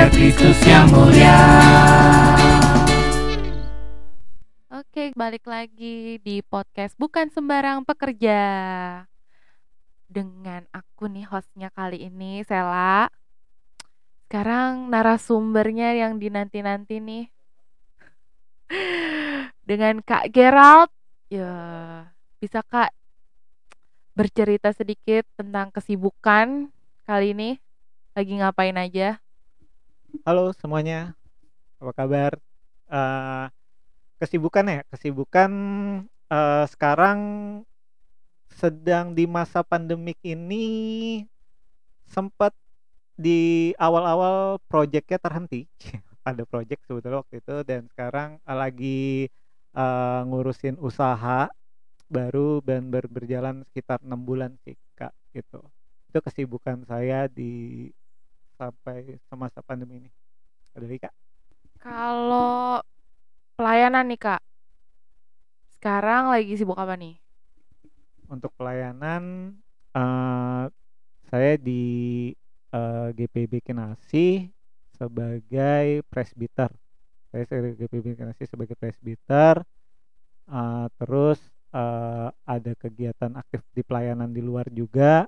biar Kristus yang mulia. Oke, balik lagi di podcast Bukan Sembarang Pekerja. Dengan aku nih hostnya kali ini, Sela. Sekarang narasumbernya yang dinanti-nanti nih. Dengan Kak Gerald. Ya, bisa Kak bercerita sedikit tentang kesibukan kali ini? Lagi ngapain aja? Halo semuanya, apa kabar? Uh, kesibukan ya, kesibukan uh, sekarang sedang di masa pandemik ini sempat di awal-awal proyeknya terhenti. Pada proyek sebetulnya waktu itu dan sekarang lagi uh, ngurusin usaha baru dan ber berjalan sekitar enam bulan sih kak gitu. Itu kesibukan saya di sampai semasa pandemi ini? Ada kak? Kalau pelayanan nih kak. Sekarang lagi sibuk apa nih? Untuk pelayanan uh, saya di uh, eh, GPB Kinasi sebagai presbiter saya sebagai GPB Kinasi sebagai presbiter uh, terus uh, ada kegiatan aktif di pelayanan di luar juga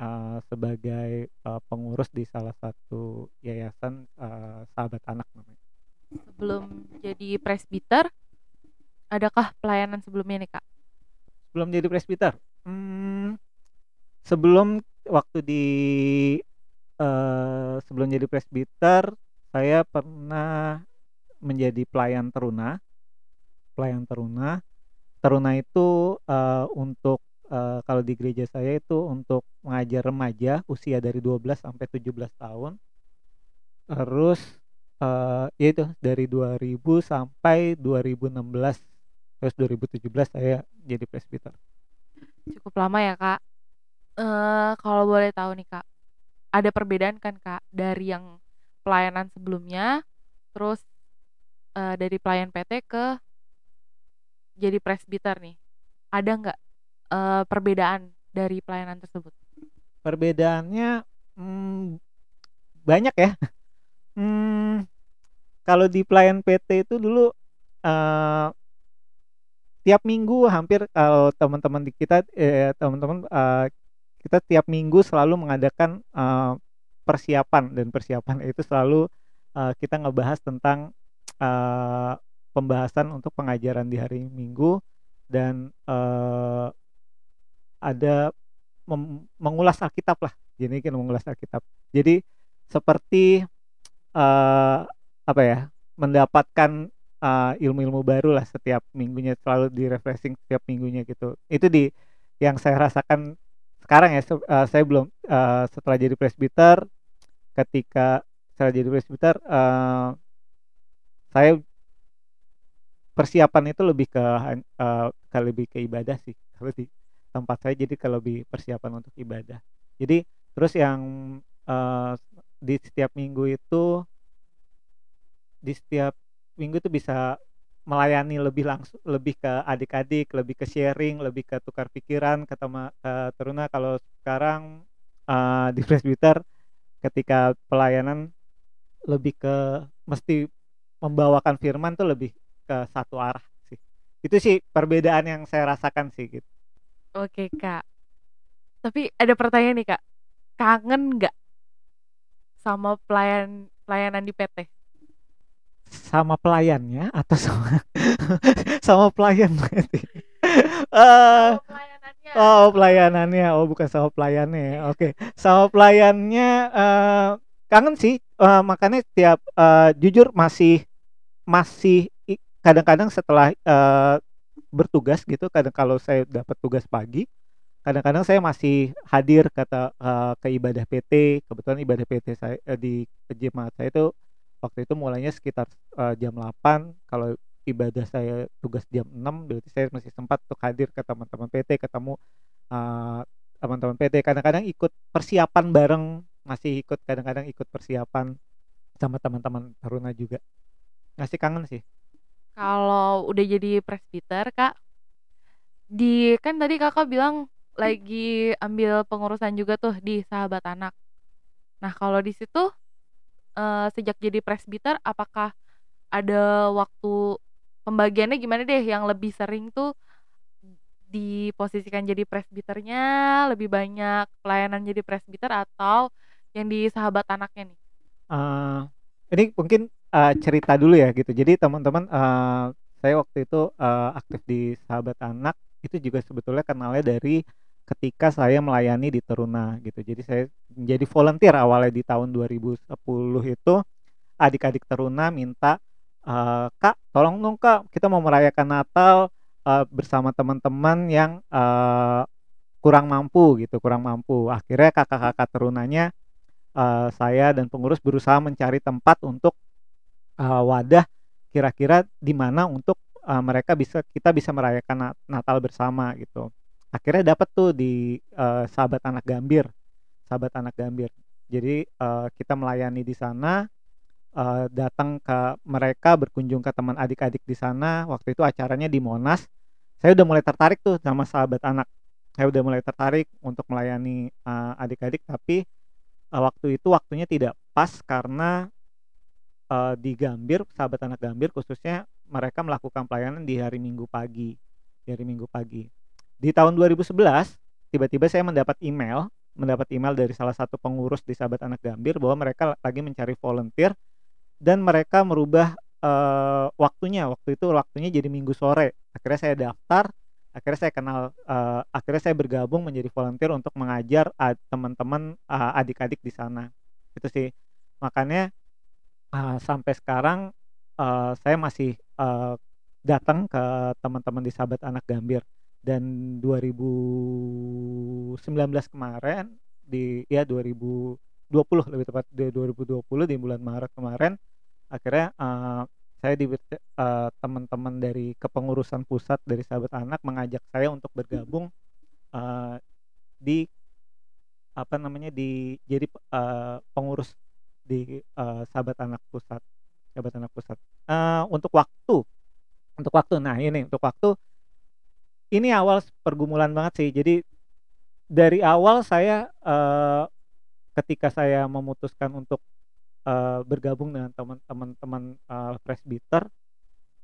uh, sebagai uh, pengurus di salah satu yayasan uh, sahabat anak namanya. Sebelum jadi presbiter, adakah pelayanan sebelumnya nih kak? Sebelum jadi presbiter, hmm, sebelum waktu di uh, sebelum jadi presbiter, saya pernah menjadi pelayan teruna, pelayan teruna Taruna itu uh, untuk uh, kalau di gereja saya itu untuk mengajar remaja usia dari 12 sampai 17 tahun. Terus uh, ya itu dari 2000 sampai 2016 terus 2017 saya jadi presbiter. Cukup lama ya, Kak. Uh, kalau boleh tahu nih, Kak. Ada perbedaan kan, Kak, dari yang pelayanan sebelumnya terus uh, dari pelayan PT ke jadi presbiter nih, ada nggak uh, perbedaan dari pelayanan tersebut? Perbedaannya hmm, banyak ya. Hmm, kalau di pelayan PT itu dulu uh, tiap minggu hampir kalau teman-teman di kita eh, teman-teman uh, kita tiap minggu selalu mengadakan uh, persiapan dan persiapan itu selalu uh, kita ngebahas tentang uh, pembahasan untuk pengajaran di hari Minggu dan uh, ada mengulas Alkitab lah. Jadi kan mengulas Alkitab. Jadi seperti uh, apa ya? mendapatkan uh, ilmu-ilmu baru lah setiap minggunya selalu di refreshing setiap minggunya gitu. Itu di yang saya rasakan sekarang ya uh, saya belum uh, setelah jadi presbiter ketika saya jadi presbiter uh, saya persiapan itu lebih ke uh, lebih ke ibadah sih kalau di tempat saya jadi ke lebih persiapan untuk ibadah. Jadi terus yang uh, di setiap minggu itu di setiap minggu itu bisa melayani lebih langsung lebih ke adik-adik lebih ke sharing lebih ke tukar pikiran ke tema teruna. Kalau sekarang uh, di presbiter ketika pelayanan lebih ke mesti membawakan firman tuh lebih ke satu arah sih. Itu sih perbedaan yang saya rasakan sih gitu oke kak. Tapi ada pertanyaan nih kak. Kangen nggak sama pelayan pelayanan di PT sama pelayannya atau sama sama pelayan? Berarti uh, pelayanannya. oh pelayanannya. Oh bukan sama pelayannya oke. Okay. sama pelayannya uh, kangen sih. Uh, makanya tiap uh, jujur masih masih kadang-kadang setelah uh, bertugas gitu kadang kalau saya dapat tugas pagi kadang-kadang saya masih hadir kata uh, ke ibadah PT kebetulan ibadah PT saya uh, di jemaat saya itu waktu itu mulainya sekitar uh, jam 8 kalau ibadah saya tugas jam 6 berarti saya masih sempat untuk hadir ke teman-teman PT ketemu uh, teman-teman PT kadang-kadang ikut persiapan bareng masih ikut kadang-kadang ikut persiapan sama teman-teman taruna juga. Ngasih kangen sih kalau udah jadi presbiter, Kak, di kan tadi Kakak bilang lagi ambil pengurusan juga tuh di Sahabat Anak. Nah, kalau di situ eee, sejak jadi presbiter apakah ada waktu pembagiannya gimana deh yang lebih sering tuh diposisikan jadi presbiternya, lebih banyak pelayanan jadi presbiter atau yang di sahabat anaknya nih? Eee, ini mungkin, eee, cerita dulu ya gitu. Jadi teman-teman, eee, saya waktu itu, eee, aktif di sahabat anak itu juga sebetulnya kenalnya dari ketika saya melayani di Teruna gitu. Jadi saya menjadi volunteer awalnya di tahun 2010 itu, adik-adik Teruna minta, eee, "Kak, tolong dong Kak, kita mau merayakan Natal, eee, bersama teman-teman yang, eee, kurang mampu," gitu, kurang mampu. Akhirnya kakak-kakak Terunanya, eee, saya dan pengurus berusaha mencari tempat untuk, eee, wadah kira-kira di mana untuk, eee, mereka bisa kita bisa merayakan na Natal bersama gitu. Akhirnya dapet tuh di, eee, Sahabat Anak Gambir Sahabat Anak Gambir. Jadi, eee, kita melayani di sana, eee, datang ke mereka, berkunjung ke teman adik-adik di sana, waktu itu acaranya di Monas. Saya udah mulai tertarik tuh sama Sahabat Anak. Saya udah mulai tertarik untuk melayani, adik-adik tapi, eee, waktu itu waktunya tidak pas karena, eee, di Gambir, Sahabat Anak Gambir khususnya mereka melakukan pelayanan di hari Minggu pagi, di hari Minggu pagi. Di tahun 2011 tiba-tiba saya mendapat email mendapat email dari salah satu pengurus di Sahabat Anak Gambir bahwa mereka lagi mencari volunteer dan mereka merubah, eee, waktunya, waktu itu waktunya jadi Minggu sore. Akhirnya saya daftar, akhirnya saya kenal eee, akhirnya saya bergabung menjadi volunteer untuk mengajar teman-teman, eee, adik-adik di sana, itu sih. Makanya, eee, sampai sekarang, eee, saya masih, eee, datang ke teman-teman di Sahabat Anak Gambir. Dan 2019 kemarin di ya 2020 lebih tepat di 2020 di bulan Maret kemarin akhirnya, eee, saya diber eee, teman-teman dari kepengurusan pusat dari Sahabat Anak mengajak saya untuk bergabung, eee, di apa namanya, di jadi, eee, pengurus di, eee, Sahabat Anak Pusat Sahabat Anak Pusat. Eee, untuk waktu untuk waktu, nah ini untuk waktu ini awal pergumulan banget sih. Jadi dari awal saya, eee, ketika saya memutuskan untuk, eee, bergabung dengan teman-teman teman, eee, presbiter,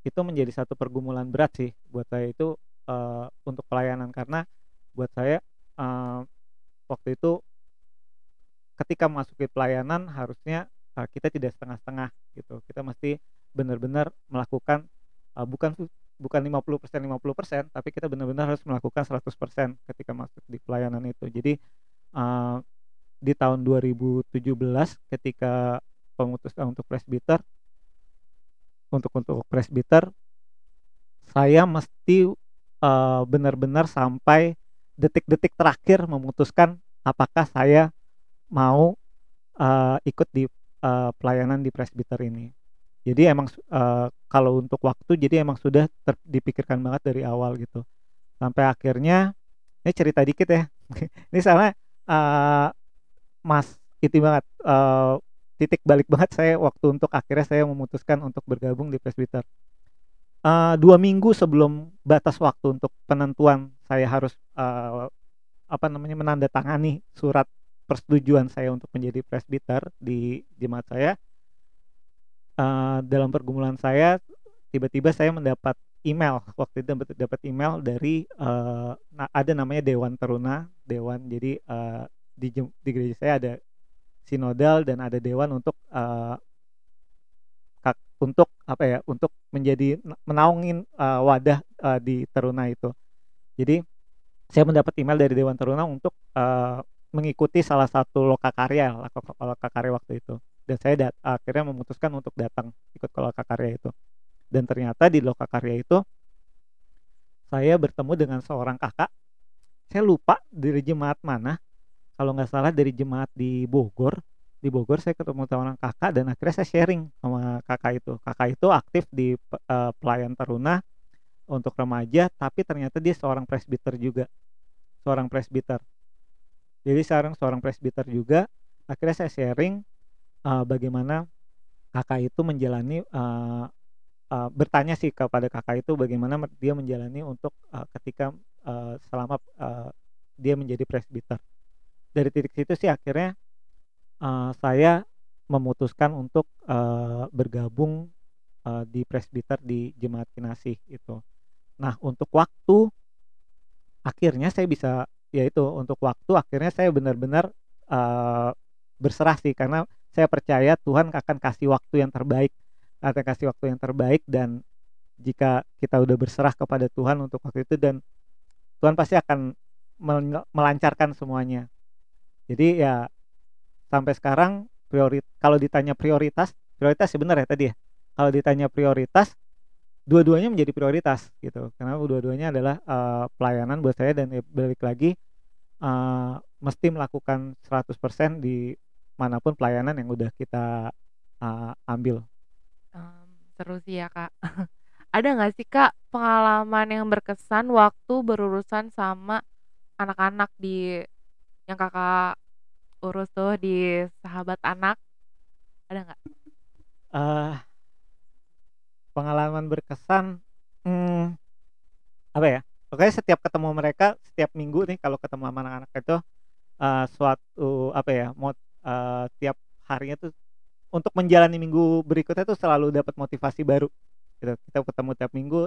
itu menjadi satu pergumulan berat sih buat saya itu, eee, untuk pelayanan. Karena buat saya, eee, waktu itu ketika memasuki pelayanan harusnya, eee, kita tidak setengah-setengah gitu. Kita mesti benar-benar melakukan, eee, bukan bukan 50%, 50%, tapi kita benar-benar harus melakukan 100% ketika masuk di pelayanan itu. Jadi, eee, di tahun 2017 ketika pemutusan untuk presbiter untuk untuk presbiter, saya mesti, eee, benar-benar sampai detik-detik terakhir memutuskan apakah saya mau, eee, ikut di, eee, pelayanan di presbiter ini. Jadi emang eee, kalau untuk waktu jadi emang sudah dipikirkan banget dari awal gitu. Sampai akhirnya ini cerita dikit ya, ini soalnya, eee, Mas itu banget, eee, titik balik banget saya waktu untuk akhirnya saya memutuskan untuk bergabung di presbiter. Eee, 2 minggu sebelum batas waktu untuk penentuan saya harus, eee, apa namanya, menandatangani surat persetujuan saya untuk menjadi presbiter di jemaat saya eee, dalam pergumulan saya, tiba-tiba saya mendapat email, waktu itu dapat email dari, na ada namanya Dewan Teruna, dewan jadi, eee, di di gereja saya ada sinodal dan ada dewan untuk, kak untuk apa ya, untuk menjadi menaungin, eee, wadah, eee, di Teruna itu. Jadi, saya mendapat email dari Dewan Teruna untuk, eee, mengikuti salah satu lokakarya, lokakarya waktu itu. Dan saya dat akhirnya memutuskan untuk datang ikut ke lokakarya itu. Dan ternyata di lokakarya itu saya bertemu dengan seorang kakak, saya lupa dari jemaat mana, kalau nggak salah dari jemaat di Bogor. Di Bogor saya ketemu seorang kakak dan akhirnya saya sharing sama kakak itu. Kakak itu aktif di eee, pelayan Teruna untuk remaja, tapi ternyata dia seorang presbiter juga, seorang presbiter. Jadi sekarang seorang presbiter juga, akhirnya saya sharing, eee, bagaimana kakak itu menjalani, eee eee, bertanya sih kepada kakak itu bagaimana dia menjalani untuk, eee, ketika, eee, selama, eee, dia menjadi presbiter. Dari titik situ sih akhirnya, eee, saya memutuskan untuk, eee, bergabung, eee, di presbiter di Jemaat Kinasih itu. Nah untuk waktu akhirnya saya bisa ya itu untuk waktu akhirnya saya benar-benar, eee, berserah sih karena saya percaya Tuhan akan kasih waktu yang terbaik, akan kasih waktu yang terbaik dan jika kita udah berserah kepada Tuhan untuk waktu itu dan Tuhan pasti akan melancarkan semuanya. Jadi ya sampai sekarang priori kalau ditanya prioritas, prioritas bener ya tadi ya, kalau ditanya prioritas, dua-duanya menjadi prioritas gitu karena dua-duanya adalah, eee, pelayanan buat saya dan ya balik lagi, eee, mesti melakukan 100% di mana pun pelayanan yang udah kita, eee, ambil. Mmm, seru sih ya, Kak. Ada nggak sih, Kak, pengalaman yang berkesan waktu berurusan sama anak-anak di yang Kakak urus tuh di Sahabat Anak? Ada nggak? Eh pengalaman berkesan, mmm, apa ya, pokoknya setiap ketemu mereka, setiap minggu nih kalau ketemu sama anak-anak itu, eee, suatu apa ya, mot eee, tiap harinya tuh untuk menjalani minggu berikutnya tuh selalu dapat motivasi baru gitu. Kita ketemu tiap minggu,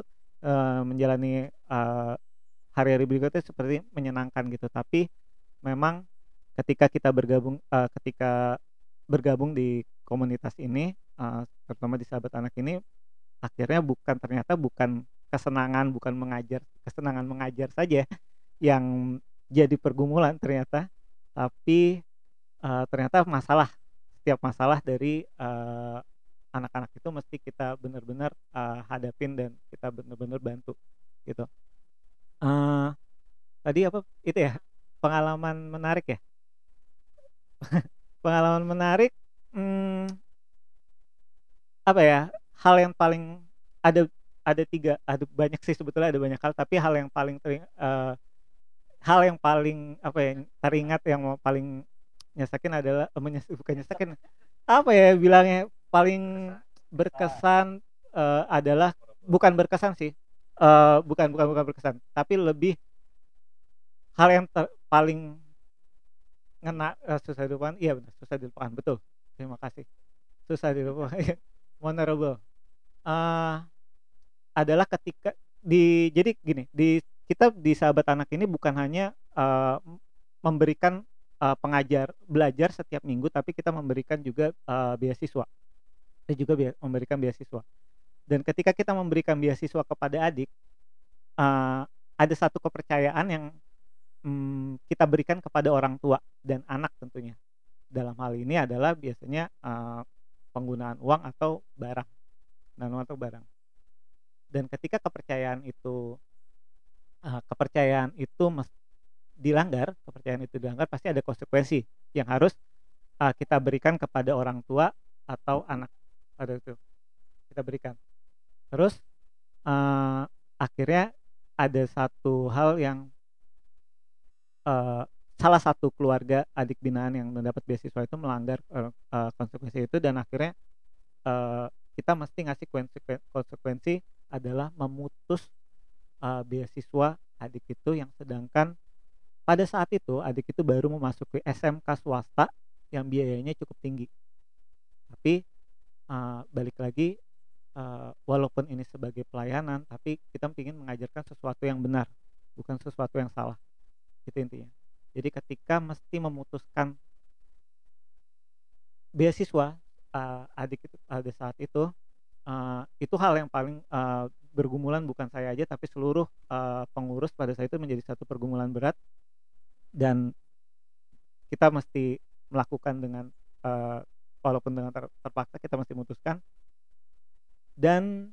eee, menjalani, eee, hari-hari berikutnya seperti menyenangkan gitu. Tapi memang ketika kita bergabung eee, ketika bergabung di komunitas ini, eee, terutama di Sahabat Anak ini, akhirnya bukan ternyata bukan kesenangan, bukan mengajar kesenangan mengajar saja yang jadi pergumulan ternyata, tapi, eee, ternyata masalah, setiap masalah dari, eee, anak-anak itu mesti kita bener-bener, eee, hadapin dan kita bener-bener bantu gitu. Eee, tadi apa, itu ya, pengalaman menarik ya? Pengalaman menarik, mmm apa ya, hal yang paling ada ada 3, ada banyak sih sebetulnya ada banyak hal, tapi hal yang paling eee, hal yang paling apa ya, teringat yang paling nyesekin adalah e menyes bukan nyesekin, apa ya bilangnya, paling berkesan, eee, adalah bukan berkesan sih, eee, bukan bukan bukan berkesan, tapi lebih hal yang ter paling ngena, eee, susah dilupakan iya bener, susah dilupakan, betul, terima kasih. Susah dilupakan, iya, eee, adalah ketika di jadi gini, di kita di Sahabat Anak ini bukan hanya, eee, memberikan, eee, pengajar belajar setiap minggu, tapi kita memberikan juga, eee, beasiswa. Kita juga bea memberikan beasiswa. Dan ketika kita memberikan beasiswa kepada adik, eee, ada satu kepercayaan yang, mmm, kita berikan kepada orang tua dan anak tentunya. Dalam hal ini adalah biasanya, eee, penggunaan uang atau barang, uang atau barang. Dan ketika kepercayaan itu, eee, kepercayaan itu dilanggar, kepercayaan itu dilanggar pasti ada konsekuensi yang harus, eee, kita berikan kepada orang tua atau anak pada itu, kita berikan. Terus, eee, akhirnya ada satu hal yang eee, salah satu keluarga adik binaan yang mendapat beasiswa itu melanggar, eee, konsekuensi itu dan akhirnya, eee, kita mesti ngasih kuensekuen konsekuensi adalah memutus, eee, beasiswa adik itu yang sedangkan pada saat itu adik itu baru memasuki SMK swasta yang biayanya cukup tinggi. Tapi, eee, balik lagi, eee, walaupun ini sebagai pelayanan, tapi kita pingin mengajarkan sesuatu yang benar, bukan sesuatu yang salah, itu intinya. Jadi ketika mesti memutuskan beasiswa, eee, adik itu pada saat itu, eee, itu hal yang paling, eee, bergumulan bukan saya aja tapi seluruh, eee, pengurus pada saat itu menjadi satu pergumulan berat. Dan kita mesti melakukan dengan, eee, walaupun dengan ter terpaksa kita mesti memutuskan. Dan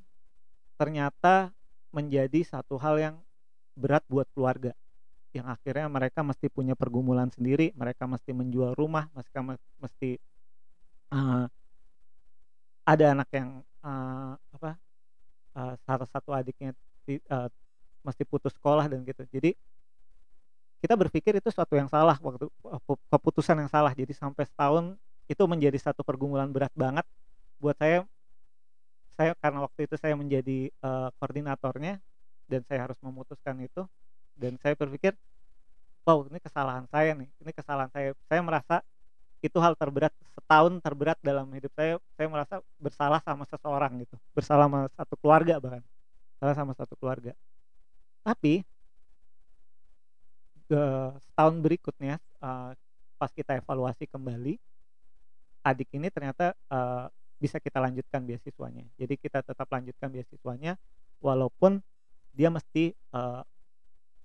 ternyata menjadi satu hal yang berat buat keluarga, yang akhirnya mereka mesti punya pergumulan sendiri, mereka mesti menjual rumah, mereka me mesti, eee, ada anak yang, eee, apa, eee, salah satu adiknya eee, mesti putus sekolah dan gitu. Jadi kita berpikir itu suatu yang salah waktu keputusan yang salah, jadi sampai setahun itu menjadi satu pergumulan berat banget buat saya. Saya karena waktu itu saya menjadi, eee, koordinatornya dan saya harus memutuskan itu dan saya berpikir, "Wow ini kesalahan saya nih, ini kesalahan saya." Saya merasa itu hal terberat setahun terberat dalam hidup saya, saya merasa bersalah sama seseorang gitu, bersalah sama satu keluarga bahkan, salah sama satu keluarga. Tapi eee, setahun berikutnya, eee, pas kita evaluasi kembali, adik ini ternyata, eee, bisa kita lanjutkan beasiswanya. Jadi kita tetap lanjutkan beasiswanya, walaupun dia mesti, eee,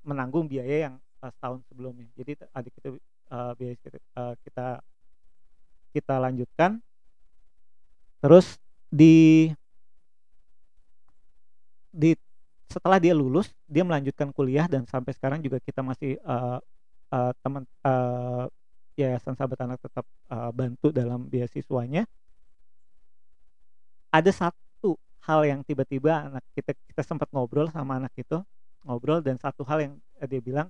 menanggung biaya yang, eee, setahun sebelumnya. Jadi adik itu, eee, biaya eee, kita kita lanjutkan. Terus di di setelah dia lulus, dia melanjutkan kuliah dan sampai sekarang juga kita masih, eee eee, teman eee, Yayasan Sahabat Anak tetap, eee, bantu dalam beasiswanya. Ada satu hal yang tiba-tiba anak kita kita sempat ngobrol sama anak itu, ngobrol dan satu hal yang, dia bilang,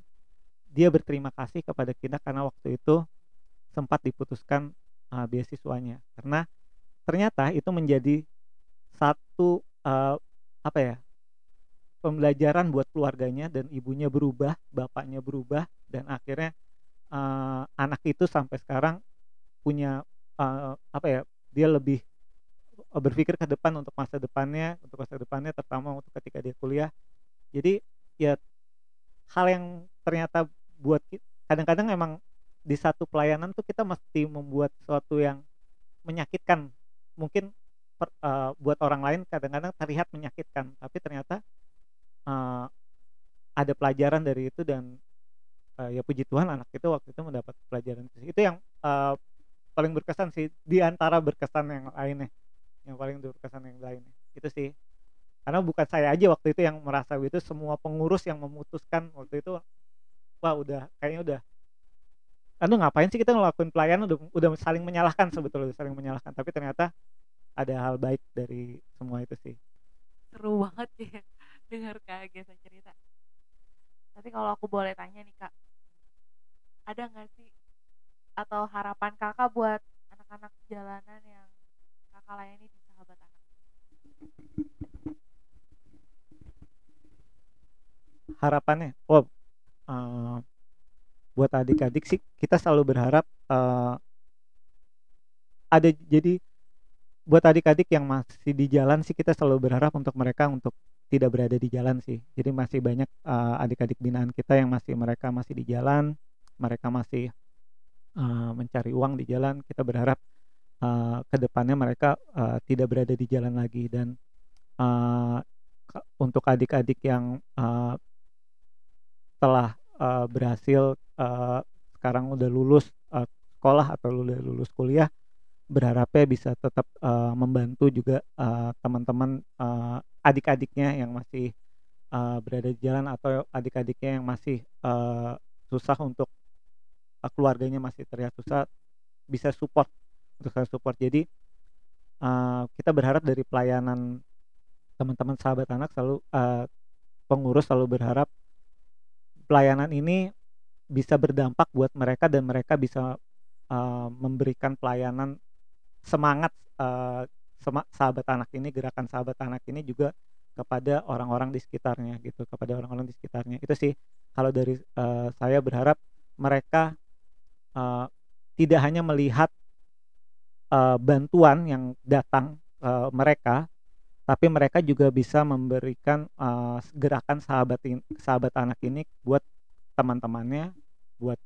dia berterima kasih kepada kita karena waktu itu sempat diputuskan, eee, beasiswanya. Karena ternyata itu menjadi satu, eee, apa ya, pembelajaran buat keluarganya dan ibunya berubah, bapaknya berubah, dan akhirnya, eee, anak itu sampai sekarang punya, eee, apa ya, dia lebih berpikir ke depan untuk masa depannya untuk masa depannya terutama untuk ketika dia kuliah. Jadi ya hal yang ternyata buat kadang-kadang emang di satu pelayanan tuh kita mesti membuat sesuatu yang menyakitkan. Mungkin per eee, buat orang lain kadang-kadang terlihat menyakitkan, tapi ternyata, eee, ada pelajaran dari itu dan, eee, ya puji Tuhan anak itu waktu itu mendapat pelajaran itu yang, eee, paling berkesan sih di antara berkesan yang lainnya. Yang paling berkesan yang lainnya, itu sih. Karena bukan saya aja waktu itu yang merasa itu, semua pengurus yang memutuskan waktu itu, wah udah kayaknya udah, "Aduh ngapain sih kita ngelakuin pelayanan?" Udah udah saling menyalahkan sebetulnya, saling menyalahkan, tapi ternyata ada hal baik dari semua itu sih. Seru banget ya denger Kak Gesa cerita. Tapi kalau aku boleh tanya nih Kak, ada nggak sih atau harapan Kakak buat anak-anak jalanan yang Kakak layani di Sahabat Anak? Harapannya? Oh, eee, buat adik-adik sih kita selalu berharap, eee ada jadi buat adik-adik yang masih di jalan sih kita selalu berharap untuk mereka untuk tidak berada di jalan sih. Jadi masih banyak, eee, adik-adik binaan kita yang masih mereka masih di jalan, mereka masih, eee, mencari uang di jalan, kita berharap, eee, ke depannya mereka, eee, tidak berada di jalan lagi dan, ke untuk adik-adik yang, eee telah, eee, berhasil, eee, sekarang udah lulus, eee, sekolah atau udah lulus kuliah, berharapnya bisa tetap, eee, membantu juga, eee, teman-teman, eee, adik-adiknya yang masih, eee, berada di jalan atau adik-adiknya yang masih, eee, susah untuk eee, keluarganya masih terlihat susah, bisa support, untuk saling support. Jadi, eee, kita berharap dari pelayanan teman-teman Sahabat Anak selalu eee, pengurus selalu berharap pelayanan ini bisa berdampak buat mereka dan mereka bisa, eee, memberikan pelayanan semangat, eee, sema Sahabat Anak ini, gerakan Sahabat Anak ini juga kepada orang-orang di sekitarnya gitu, kepada orang-orang di sekitarnya. Itu sih kalau dari, eee, saya berharap mereka, eee, tidak hanya melihat, eee, bantuan yang datang, eee, mereka, tapi mereka juga bisa memberikan, eee, gerakan sahabat in Sahabat Anak ini buat teman-temannya, buat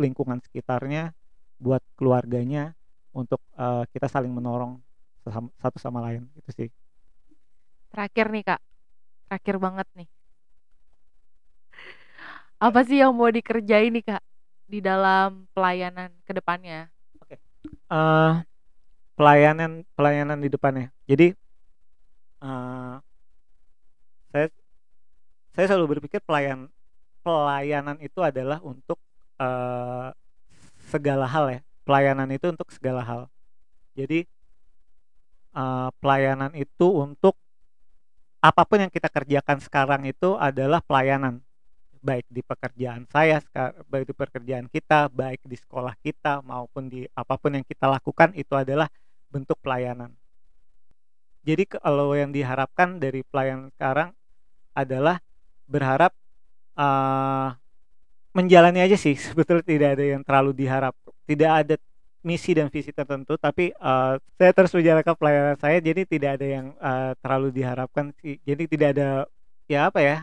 lingkungan sekitarnya, buat keluarganya, untuk, eee, kita saling menolong satu sama lain, itu sih. Terakhir nih Kak, terakhir banget nih. Apa sih yang mau dikerjain nih Kak, di dalam pelayanan ke depannya? Oke, eee, pelayanan pelayanan di depannya. Jadi, eee, saya saya selalu berpikir pelayan pelayanan itu adalah untuk, eee, segala hal ya, pelayanan itu untuk segala hal. Jadi, eee, pelayanan itu untuk apa pun yang kita kerjakan sekarang itu adalah pelayanan. Baik di pekerjaan saya baik di pekerjaan kita, baik di sekolah kita, maupun di apa pun yang kita lakukan itu adalah bentuk pelayanan. Jadi kalau yang diharapkan dari pelayanan sekarang adalah berharap, eee, menjalani aja sih. Sebetulnya tidak ada yang terlalu diharap. Tidak ada misi dan visi tertentu, tapi, eee, saya terus menjalankan pelayanan saya, jadi tidak ada yang, eee, terlalu diharapkan sih. Jadi tidak ada, ya apa ya,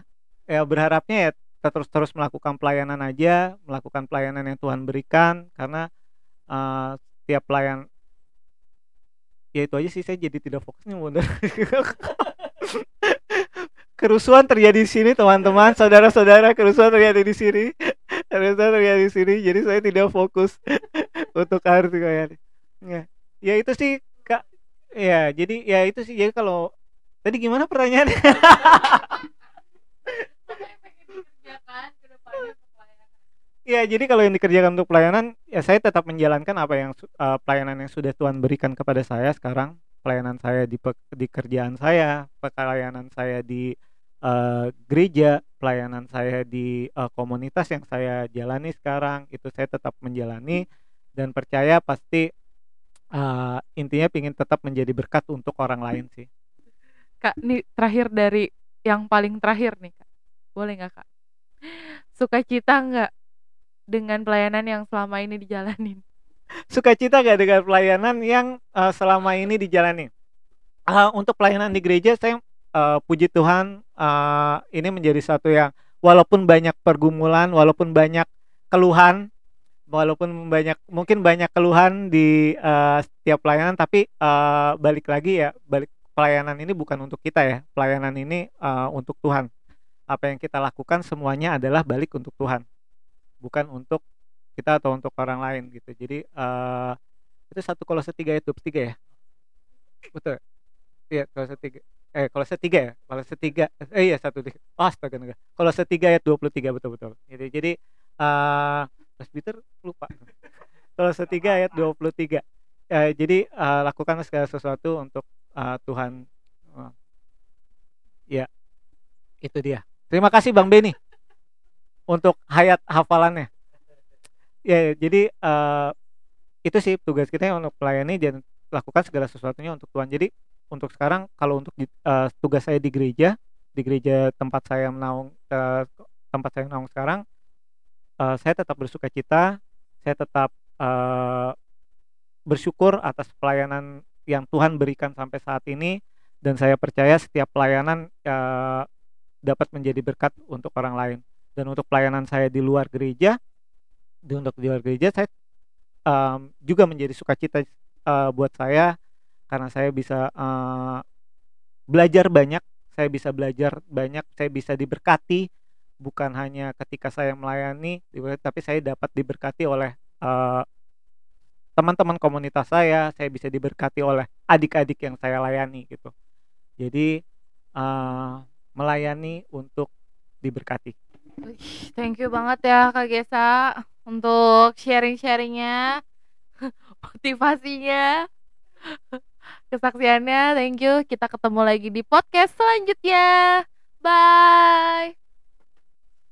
ya berharapnya ya kita terus-terus melakukan pelayanan aja, melakukan pelayanan yang Tuhan berikan, karena, eee, setiap pelayan ya itu aja sih, saya jadi tidak fokus nih. Kerusuhan terjadi di sini teman-teman, saudara-saudara, kerusuhan terjadi di sini kerusuhan terjadi di sini, jadi saya tidak fokus untuk arti kayak ya. Ya itu sih, Kak ya jadi ya itu sih, jadi kalau tadi gimana pertanyaannya? Apa yang pengen dikerjakan ke depannya untuk pelayanan? Ya jadi kalau yang dikerjakan untuk pelayanan, ya saya tetap menjalankan apa yang eee, pelayanan yang sudah Tuhan berikan kepada saya sekarang. Pelayanan saya di pek di kerjaan saya, pelayanan saya di, eee, gereja, pelayanan saya di, eee, komunitas yang saya jalani sekarang, itu saya tetap menjalani dan percaya pasti, eee, intinya pengen tetap menjadi berkat untuk orang lain sih. Kak, nih terakhir dari yang paling terakhir nih, Kak, boleh nggak, Kak? Sukacita nggak dengan pelayanan yang selama ini dijalanin? Sukacita nggak dengan pelayanan yang, eee, selama ini dijalani? Eee, untuk pelayanan di gereja saya, eee, puji Tuhan, eee, ini menjadi satu yang walaupun banyak pergumulan, walaupun banyak keluhan, walaupun banyak mungkin banyak keluhan di, eee, setiap pelayanan, tapi, eee, balik lagi ya, balik pelayanan ini bukan untuk kita ya, pelayanan ini, eee, untuk Tuhan. Apa yang kita lakukan semuanya adalah balik untuk Tuhan, bukan untuk kita atau untuk orang lain gitu. Jadi, eee, itu 1 Kolose 3 ayat 23 ya? Betul? Iya, Kolose 3 eh, Kolose 3 ya? Kolose 3 eh, iya 1 tiga astaga naga. Kolose 3 ayat 23 betul betul. Gitu jadi, eee, presbiter lupa. Kolose 3 ayat 23. Eee, jadi, eee, lakukan segala sesuatu untuk, eee, Tuhan, eee. Iya. Itu dia. Terima kasih Bang Benny untuk hayat hafalannya. Ya jadi, eee, itu sih tugas kita untuk melayani dan lakukan segala sesuatunya untuk Tuhan. Jadi untuk sekarang kalau untuk eee, tugas saya di gereja, di gereja tempat saya menaung eee, tempat saya menaung sekarang, eee, saya tetap bersukacita, saya tetap, eee, bersyukur atas pelayanan yang Tuhan berikan sampai saat ini dan saya percaya setiap pelayanan, eee, dapat menjadi berkat untuk orang lain. Dan untuk pelayanan saya di luar gereja, dan untuk di luar gereja saya, mmm, juga menjadi sukacita, eee, buat saya karena saya bisa, eee, belajar banyak, saya bisa belajar banyak, saya bisa diberkati, bukan hanya ketika saya melayani, tapi saya dapat diberkati oleh, eee, teman-teman komunitas saya, saya bisa diberkati oleh adik-adik yang saya layani gitu. Jadi, eee, melayani untuk diberkati. Thank you banget ya Kak Gesa untuk sharing-sharing-nya, motivasinya, kesaksiannya, thank you. Kita ketemu lagi di podcast selanjutnya. Bye.